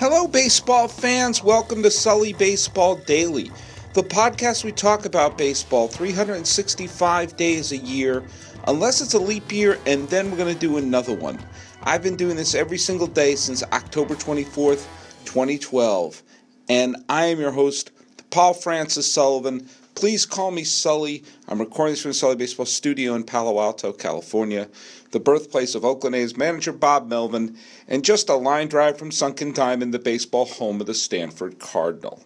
Hello, baseball fans. Welcome to Sully Baseball Daily, the podcast we talk about baseball 365 days a year, unless it's a leap year, and then we're going to do another one. I've been doing this every single day since October 24th, 2012, and I am your host, Paul Francis Sullivan. Please call me Sully. I'm recording this from the Sully Baseball Studio in Palo Alto, California, the birthplace of Oakland A's manager Bob Melvin, and just a line drive from Sunken Diamond, the baseball home of the Stanford Cardinal.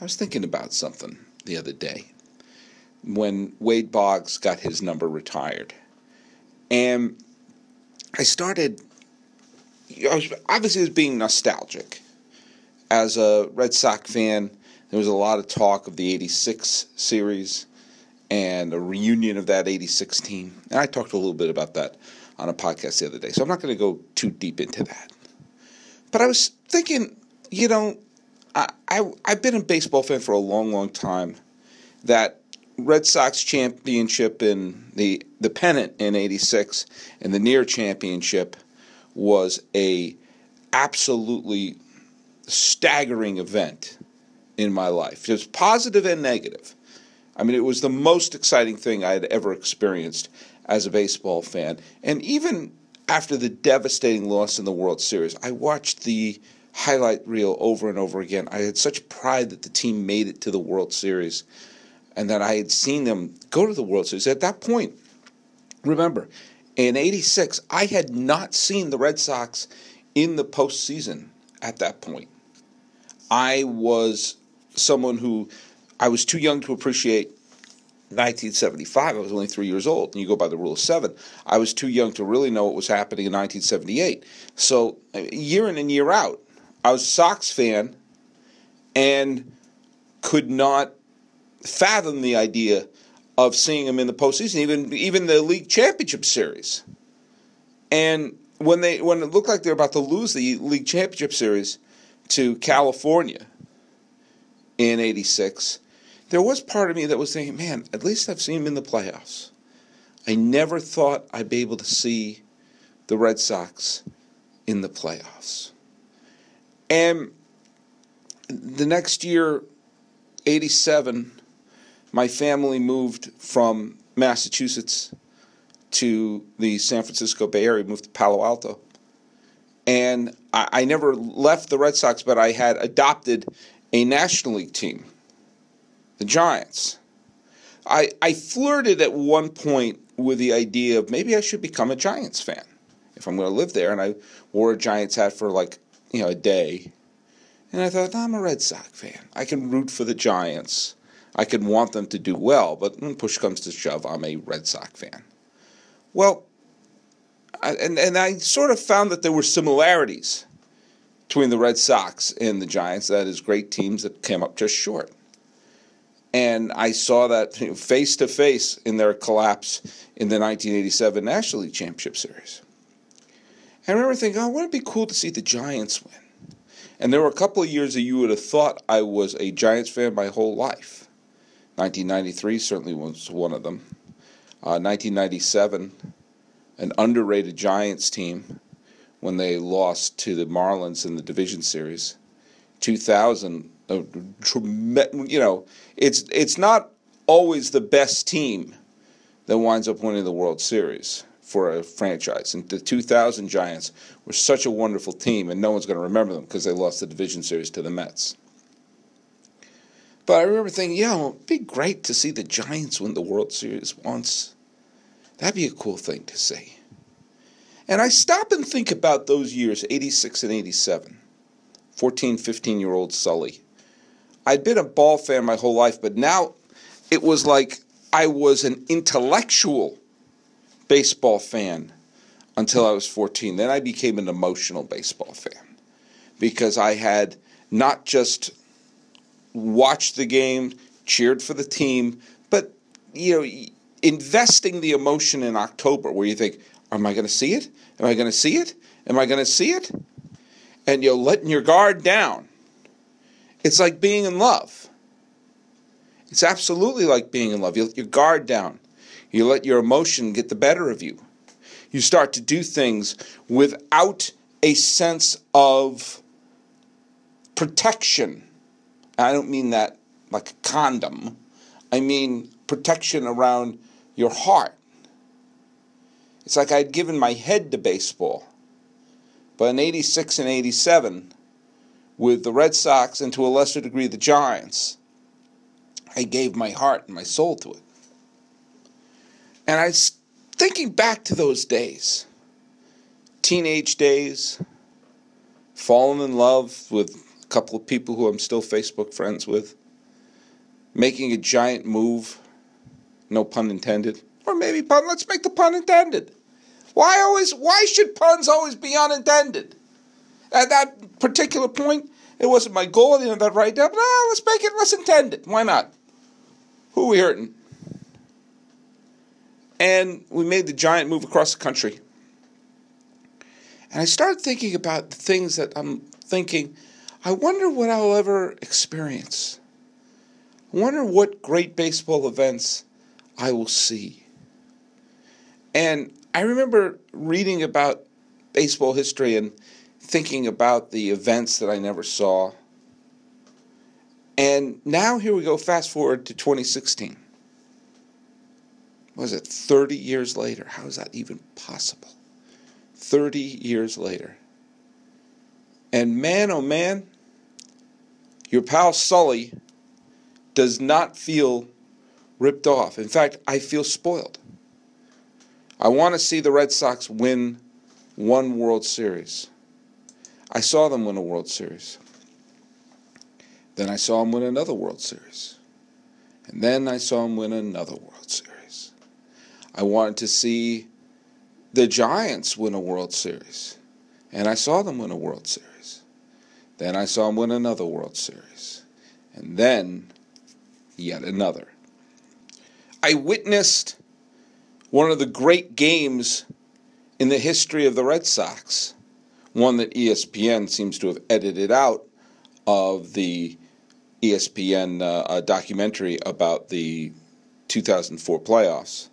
I was thinking about something the other day when Wade Boggs got his number retired. And I started, I was, obviously, was being nostalgic. As a Red Sox fan, there was a lot of talk of the 86 series and a reunion of that 86 team. And I talked a little bit about that on a podcast the other day. So I'm not going to go too deep into that. But I was thinking, you know, I, I, I've been a baseball fan for a long, long time. That Red Sox championship in the, the pennant in 86 and the near championship was a absolutely staggering event in my life. It was positive and negative. I mean, it was the most exciting thing I had ever experienced as a baseball fan. And even after the devastating loss in the World Series, I watched the highlight reel over and over again. I had such pride that the team made it to the World Series and that I had seen them go to the World Series. At that point, remember, in 86, I had not seen the Red Sox in the postseason at that point. I was someone who I was too young to appreciate 1975. I was only three years old, and you go by the rule of seven. I was too young to really know what was happening in 1978. So, uh, year in and year out, I was a Sox fan and could not fathom the idea of seeing them in the postseason, even even the league championship series. And when they when it looked like they were about to lose the league championship series to California, in 86, there was part of me that was thinking, man, at least I've seen him in the playoffs. I never thought I'd be able to see the Red Sox in the playoffs. And the next year, 87, my family moved from Massachusetts to the San Francisco Bay Area, moved to Palo Alto. And I, I never left the Red Sox, but I had adopted a National League team, the Giants. I, I flirted at one point with the idea of maybe I should become a Giants fan if I'm going to live there. And I wore a Giants hat for like, you know, a day. And I thought, I'm a Red Sox fan. I can root for the Giants. I can want them to do well, but when push comes to shove, I'm a Red Sox fan. Well, I, and, and I sort of found that there were similarities between the Red Sox and the Giants. That is great teams that came up just short. And I saw that face to face in their collapse in the 1987 National League Championship Series. I remember thinking, oh, wouldn't it be cool to see the Giants win? And there were a couple of years that you would have thought I was a Giants fan my whole life. 1993 certainly was one of them. Uh, 1997, an underrated Giants team when they lost to the Marlins in the division series. 2000, you know, it's it's not always the best team that winds up winning the World Series for a franchise. And the 2000 Giants were such a wonderful team, and no one's going to remember them because they lost the division series to the Mets. But I remember thinking, yeah, well, it'd be great to see the Giants win the World Series once. That'd be a cool thing to see. And I stop and think about those years, 86 and 87, 14, 15 year old Sully. I'd been a ball fan my whole life, but now it was like I was an intellectual baseball fan until I was 14. Then I became an emotional baseball fan because I had not just watched the game, cheered for the team, but you know, investing the emotion in October where you think, Am I going to see it? Am I going to see it? Am I going to see it? And you're letting your guard down. It's like being in love. It's absolutely like being in love. You let your guard down. You let your emotion get the better of you. You start to do things without a sense of protection. I don't mean that like a condom. I mean protection around your heart. It's like I'd given my head to baseball. But in 86 and 87, with the Red Sox and to a lesser degree the Giants, I gave my heart and my soul to it. And I was thinking back to those days, teenage days, falling in love with a couple of people who I'm still Facebook friends with, making a giant move, no pun intended, or maybe pun, let's make the pun intended. Why always, why should puns always be unintended? At that particular point, it wasn't my goal, I didn't have that right down, ah, let's make it less intended. Why not? Who are we hurting? And we made the giant move across the country. And I started thinking about the things that I'm thinking, I wonder what I'll ever experience. I wonder what great baseball events I will see. And I remember reading about baseball history and thinking about the events that I never saw. And now here we go, fast forward to 2016. Was it 30 years later? How is that even possible? 30 years later. And man, oh man, your pal Sully does not feel ripped off. In fact, I feel spoiled. I want to see the Red Sox win one World Series. I saw them win a World Series. Then I saw them win another World Series. And then I saw them win another World Series. I wanted to see the Giants win a World Series. And I saw them win a World Series. Then I saw them win another World Series. And then yet another. I witnessed one of the great games in the history of the Red Sox, one that ESPN seems to have edited out of the ESPN uh, uh, documentary about the 2004 playoffs.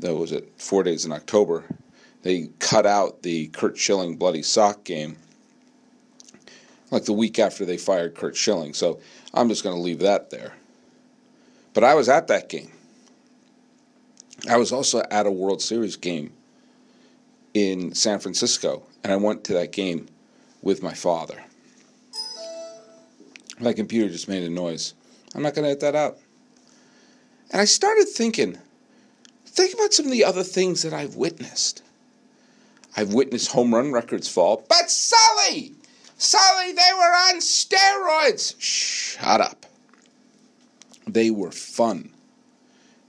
That was it, four days in October. They cut out the Curt Schilling bloody sock game like the week after they fired Curt Schilling. So I'm just going to leave that there. But I was at that game. I was also at a World Series game in San Francisco, and I went to that game with my father. My computer just made a noise. I'm not going to edit that out. And I started thinking, think about some of the other things that I've witnessed. I've witnessed home run records fall, but Sully! Sully, they were on steroids! Shut up. They were fun.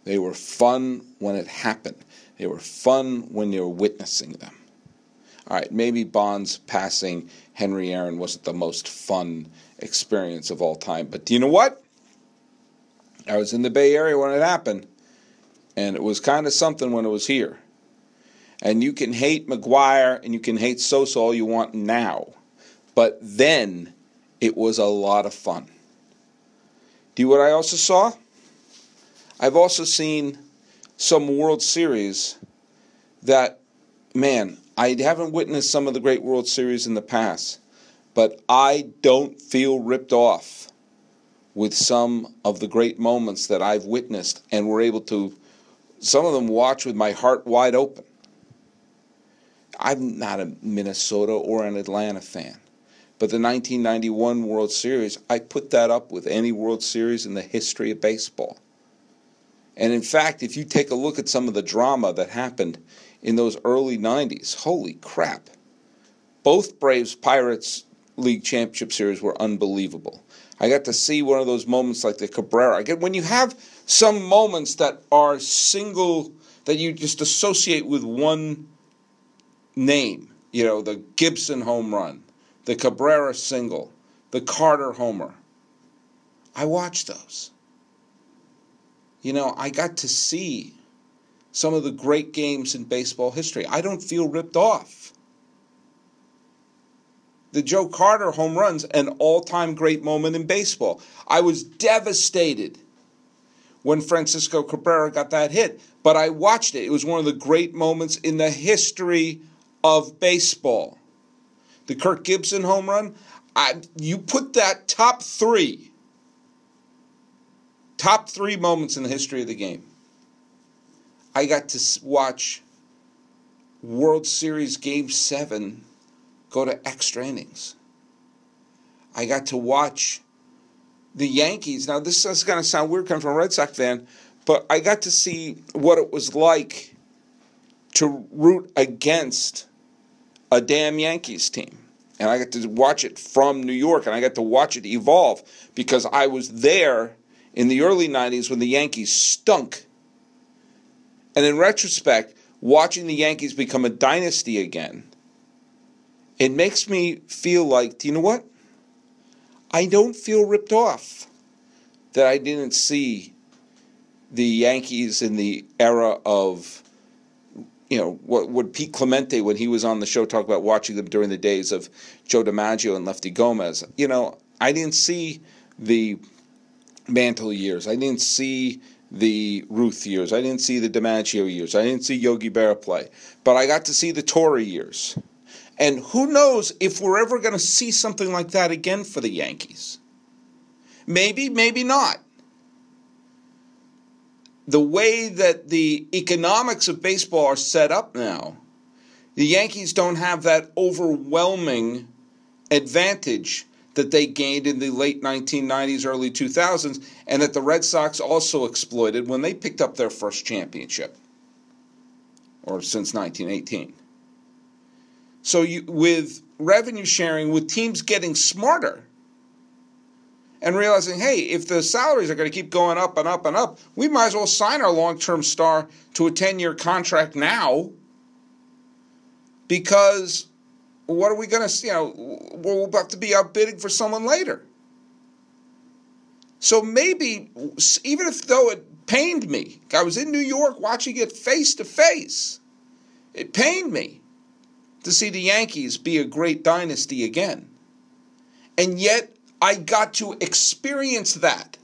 They were fun when it happened. They were fun when you were witnessing them. All right, maybe Bonds passing Henry Aaron wasn't the most fun experience of all time, but do you know what? I was in the Bay Area when it happened, and it was kind of something when it was here. And you can hate McGwire and you can hate Sosa all you want now, but then it was a lot of fun. Do you know what I also saw? I've also seen some World Series that, man, I haven't witnessed some of the great World Series in the past, but I don't feel ripped off with some of the great moments that I've witnessed and were able to, some of them watch with my heart wide open. I'm not a Minnesota or an Atlanta fan. But the 1991 World Series, I put that up with any World Series in the history of baseball. And in fact, if you take a look at some of the drama that happened in those early 90s, holy crap. Both Braves Pirates League Championship Series were unbelievable. I got to see one of those moments like the Cabrera. Again, when you have some moments that are single, that you just associate with one name, you know, the Gibson home run, the Cabrera single, the Carter homer. I watched those you know, I got to see some of the great games in baseball history. I don't feel ripped off. The Joe Carter home runs, an all time great moment in baseball. I was devastated when Francisco Cabrera got that hit, but I watched it. It was one of the great moments in the history of baseball. The Kirk Gibson home run, I, you put that top three, top three moments in the history of the game. I got to watch World Series Game 7 go to extra innings. I got to watch the Yankees. Now, this is going to sound weird coming from a Red Sox fan, but I got to see what it was like to root against a damn Yankees team. And I got to watch it from New York, and I got to watch it evolve because I was there in the early 90s when the Yankees stunk. And in retrospect, watching the Yankees become a dynasty again, it makes me feel like, do you know what? I don't feel ripped off that I didn't see the Yankees in the era of, you know, what would Pete Clemente when he was on the show talk about watching them during the days of Joe DiMaggio and Lefty Gomez. You know, I didn't see the Mantle years. I didn't see the Ruth years. I didn't see the DiMaggio years. I didn't see Yogi Berra play. But I got to see the Torre years. And who knows if we're ever going to see something like that again for the Yankees. Maybe, maybe not. The way that the economics of baseball are set up now, the Yankees don't have that overwhelming advantage that they gained in the late 1990s, early 2000s, and that the Red Sox also exploited when they picked up their first championship, or since 1918. So, you, with revenue sharing, with teams getting smarter, and realizing, hey, if the salaries are going to keep going up and up and up, we might as well sign our long term star to a 10 year contract now because what are we going to, you know, we're about to be outbidding for someone later. So maybe, even if though it pained me, I was in New York watching it face to face, it pained me to see the Yankees be a great dynasty again. And yet, I got to experience that.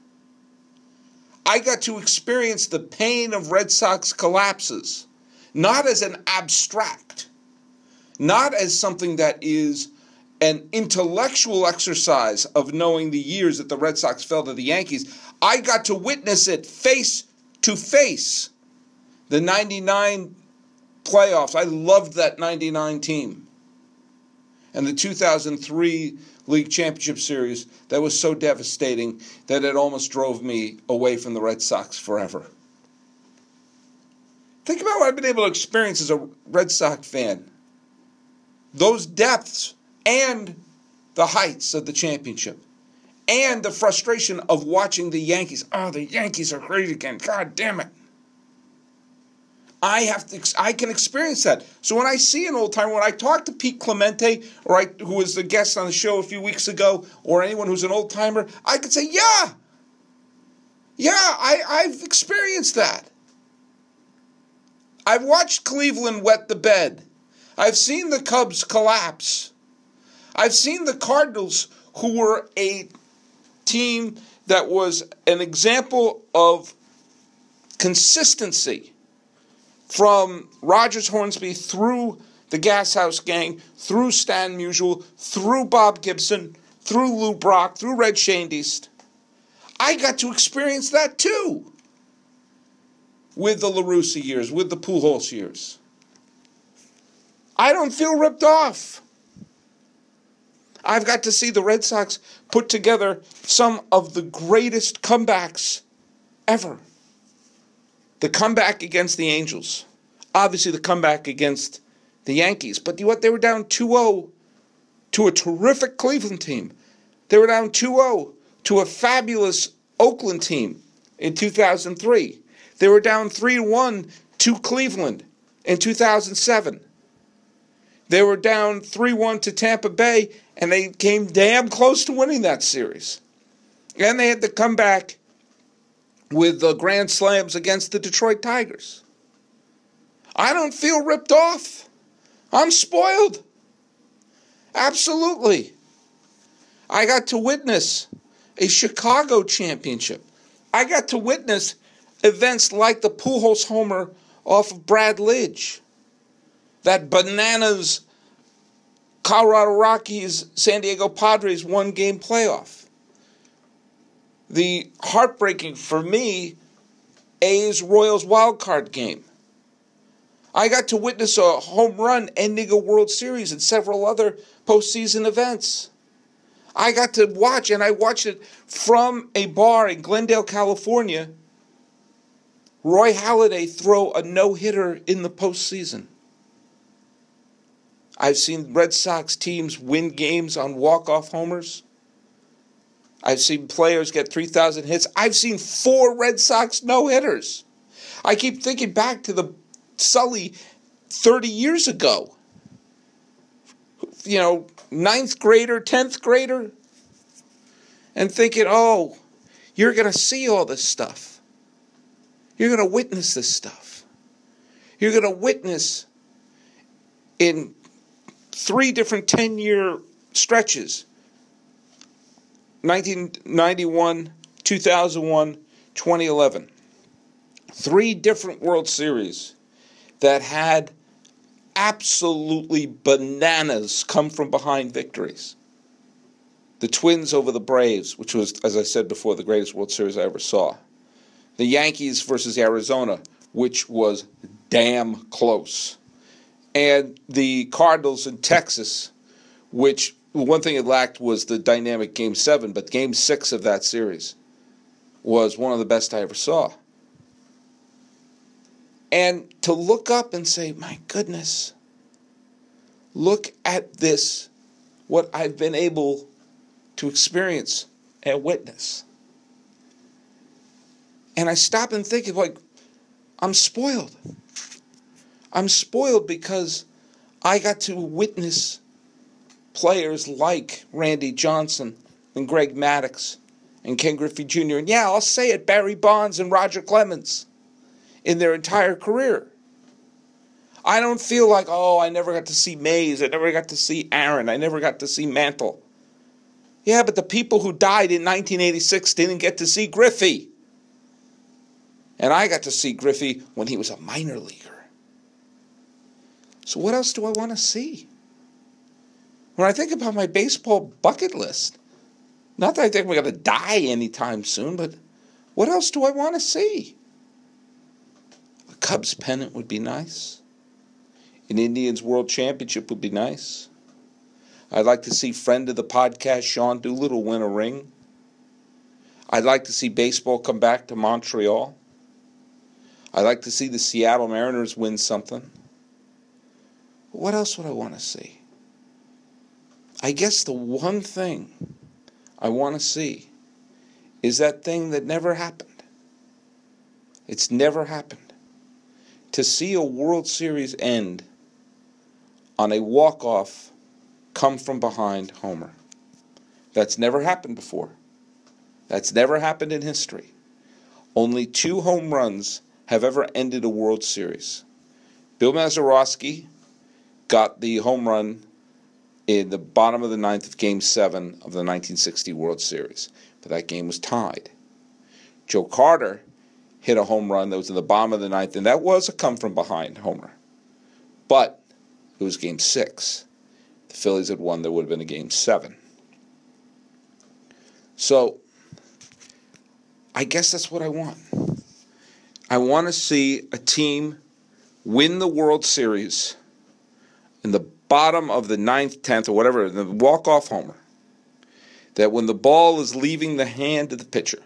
I got to experience the pain of Red Sox collapses, not as an abstract, not as something that is an intellectual exercise of knowing the years that the Red Sox fell to the Yankees. I got to witness it face to face. The 99 playoffs, I loved that 99 team. And the 2003 League Championship Series that was so devastating that it almost drove me away from the Red Sox forever. Think about what I've been able to experience as a Red Sox fan. Those depths and the heights of the championship. And the frustration of watching the Yankees. Oh, the Yankees are great again. God damn it. I have to, I can experience that. So when I see an old timer, when I talk to Pete Clemente, I, who was the guest on the show a few weeks ago, or anyone who's an old timer, I could say, yeah, yeah, I, I've experienced that. I've watched Cleveland wet the bed. I've seen the Cubs collapse. I've seen the Cardinals, who were a team that was an example of consistency from Rogers Hornsby through the Gashouse Gang, through Stan Musial, through Bob Gibson, through Lou Brock, through Red Schoendienst. I got to experience that too with the La Russa years, with the Pujols years. I don't feel ripped off. I've got to see the Red Sox put together some of the greatest comebacks ever. The comeback against the Angels. Obviously, the comeback against the Yankees. But you what? They were down 2 0 to a terrific Cleveland team. They were down 2 0 to a fabulous Oakland team in 2003. They were down 3 1 to Cleveland in 2007. They were down 3 1 to Tampa Bay, and they came damn close to winning that series. And they had to come back with the grand slams against the Detroit Tigers. I don't feel ripped off. I'm spoiled. Absolutely. I got to witness a Chicago championship. I got to witness events like the Pujols homer off of Brad Lidge. That bananas Colorado Rockies, San Diego Padres one game playoff. The heartbreaking for me A's Royals wild card game. I got to witness a home run ending a World Series and several other postseason events. I got to watch, and I watched it from a bar in Glendale, California. Roy Halladay throw a no hitter in the postseason. I've seen Red Sox teams win games on walk off homers. I've seen players get 3,000 hits. I've seen four Red Sox no hitters. I keep thinking back to the Sully 30 years ago. You know, ninth grader, 10th grader, and thinking, oh, you're going to see all this stuff. You're going to witness this stuff. You're going to witness in three different 10 year stretches 1991, 2001, 2011. Three different World Series that had absolutely bananas come from behind victories. The Twins over the Braves, which was, as I said before, the greatest World Series I ever saw. The Yankees versus Arizona, which was damn close. And the Cardinals in Texas, which one thing it lacked was the dynamic game seven, but game six of that series was one of the best I ever saw. And to look up and say, my goodness, look at this, what I've been able to experience and witness. And I stop and think of like, I'm spoiled. I'm spoiled because I got to witness players like Randy Johnson and Greg Maddux and Ken Griffey Jr. And yeah, I'll say it, Barry Bonds and Roger Clemens in their entire career. I don't feel like, oh, I never got to see Mays, I never got to see Aaron, I never got to see Mantle. Yeah, but the people who died in 1986 didn't get to see Griffey. And I got to see Griffey when he was a minor leaguer. So, what else do I want to see? When I think about my baseball bucket list, not that I think we're going to die anytime soon, but what else do I want to see? A Cubs pennant would be nice. An Indians World Championship would be nice. I'd like to see friend of the podcast Sean Doolittle win a ring. I'd like to see baseball come back to Montreal. I'd like to see the Seattle Mariners win something. What else would I want to see? I guess the one thing I want to see is that thing that never happened. It's never happened. To see a World Series end on a walk-off come from behind homer. That's never happened before. That's never happened in history. Only two home runs have ever ended a World Series. Bill Mazeroski got the home run in the bottom of the ninth of Game 7 of the 1960 World Series, but that game was tied. Joe Carter hit a home run that was in the bottom of the ninth, and that was a come from behind homer. But it was game six. The Phillies had won, there would have been a game seven. So I guess that's what I want. I want to see a team win the World Series bottom of the ninth, tenth, or whatever, the walk off homer. That when the ball is leaving the hand of the pitcher,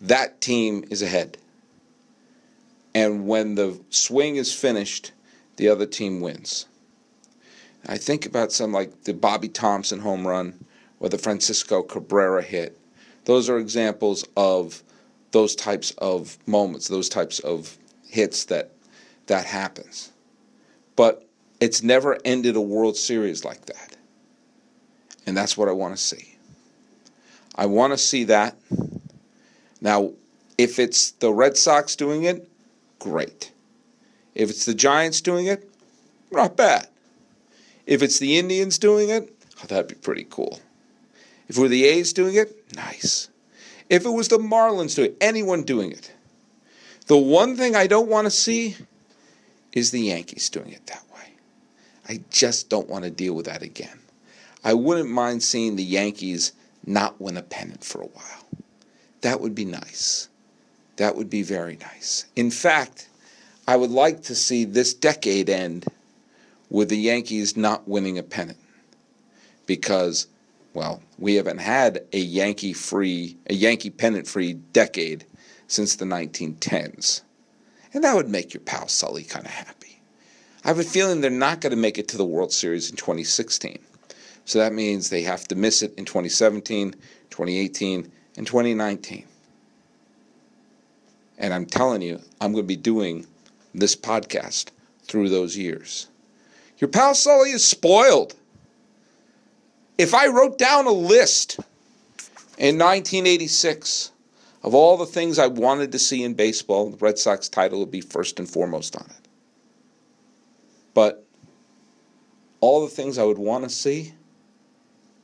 that team is ahead. And when the swing is finished, the other team wins. I think about some like the Bobby Thomson home run or the Francisco Cabrera hit. Those are examples of those types of moments, those types of hits that that happens. But it's never ended a World Series like that. And that's what I want to see. I want to see that. Now, if it's the Red Sox doing it, great. If it's the Giants doing it, not bad. If it's the Indians doing it, oh, that'd be pretty cool. If it were the A's doing it, nice. If it was the Marlins doing it, anyone doing it. The one thing I don't want to see is the Yankees doing it that way. I just don't want to deal with that again. I wouldn't mind seeing the Yankees not win a pennant for a while. That would be nice. That would be very nice. In fact, I would like to see this decade end with the Yankees not winning a pennant because, well, we haven't had a Yankee free, a Yankee pennant free decade since the 1910s. And that would make your pal Sully kind of happy. I have a feeling they're not going to make it to the World Series in 2016. So that means they have to miss it in 2017, 2018, and 2019. And I'm telling you, I'm going to be doing this podcast through those years. Your pal Sully is spoiled. If I wrote down a list in 1986 of all the things I wanted to see in baseball, the Red Sox title would be first and foremost on it. But all the things I would want to see,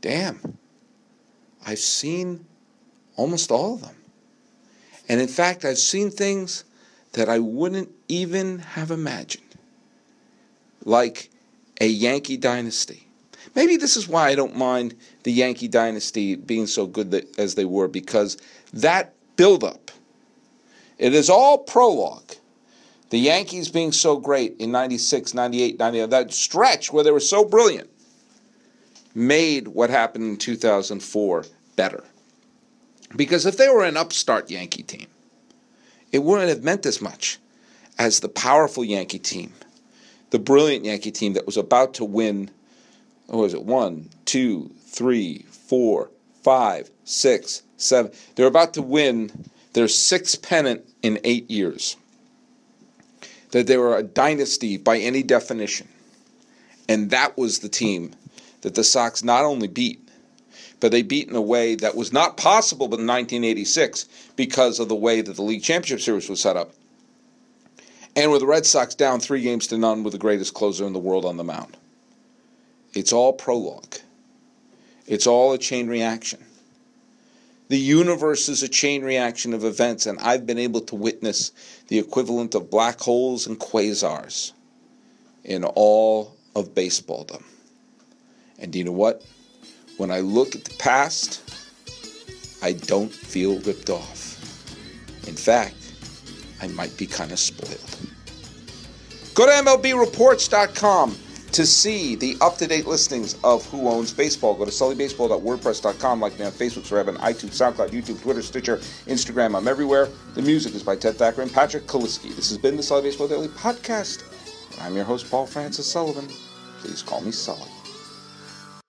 damn, I've seen almost all of them. And in fact, I've seen things that I wouldn't even have imagined, like a Yankee dynasty. Maybe this is why I don't mind the Yankee dynasty being so good that, as they were, because that buildup, it is all prologue. The Yankees being so great in 96, 98, 99, that stretch where they were so brilliant, made what happened in 2004 better. Because if they were an upstart Yankee team, it wouldn't have meant as much as the powerful Yankee team, the brilliant Yankee team that was about to win, what was it, one, two, three, four, five, six, seven. They're about to win their sixth pennant in eight years. That they were a dynasty by any definition. And that was the team that the Sox not only beat, but they beat in a way that was not possible in 1986 because of the way that the league championship series was set up. And with the Red Sox down three games to none with the greatest closer in the world on the mound. It's all prologue. It's all a chain reaction. The universe is a chain reaction of events, and I've been able to witness the equivalent of black holes and quasars in all of baseballdom. And you know what? When I look at the past, I don't feel ripped off. In fact, I might be kind of spoiled. Go to MLBReports.com to see the up-to-date listings of who owns baseball. Go to sullybaseball.wordpress.com. Like me on Facebook, on iTunes, SoundCloud, YouTube, Twitter, Stitcher, Instagram. I'm everywhere. The music is by Ted Thacker and Patrick Kaliski. This has been the Sully Baseball Daily Podcast. I'm your host, Paul Francis Sullivan. Please call me Sully.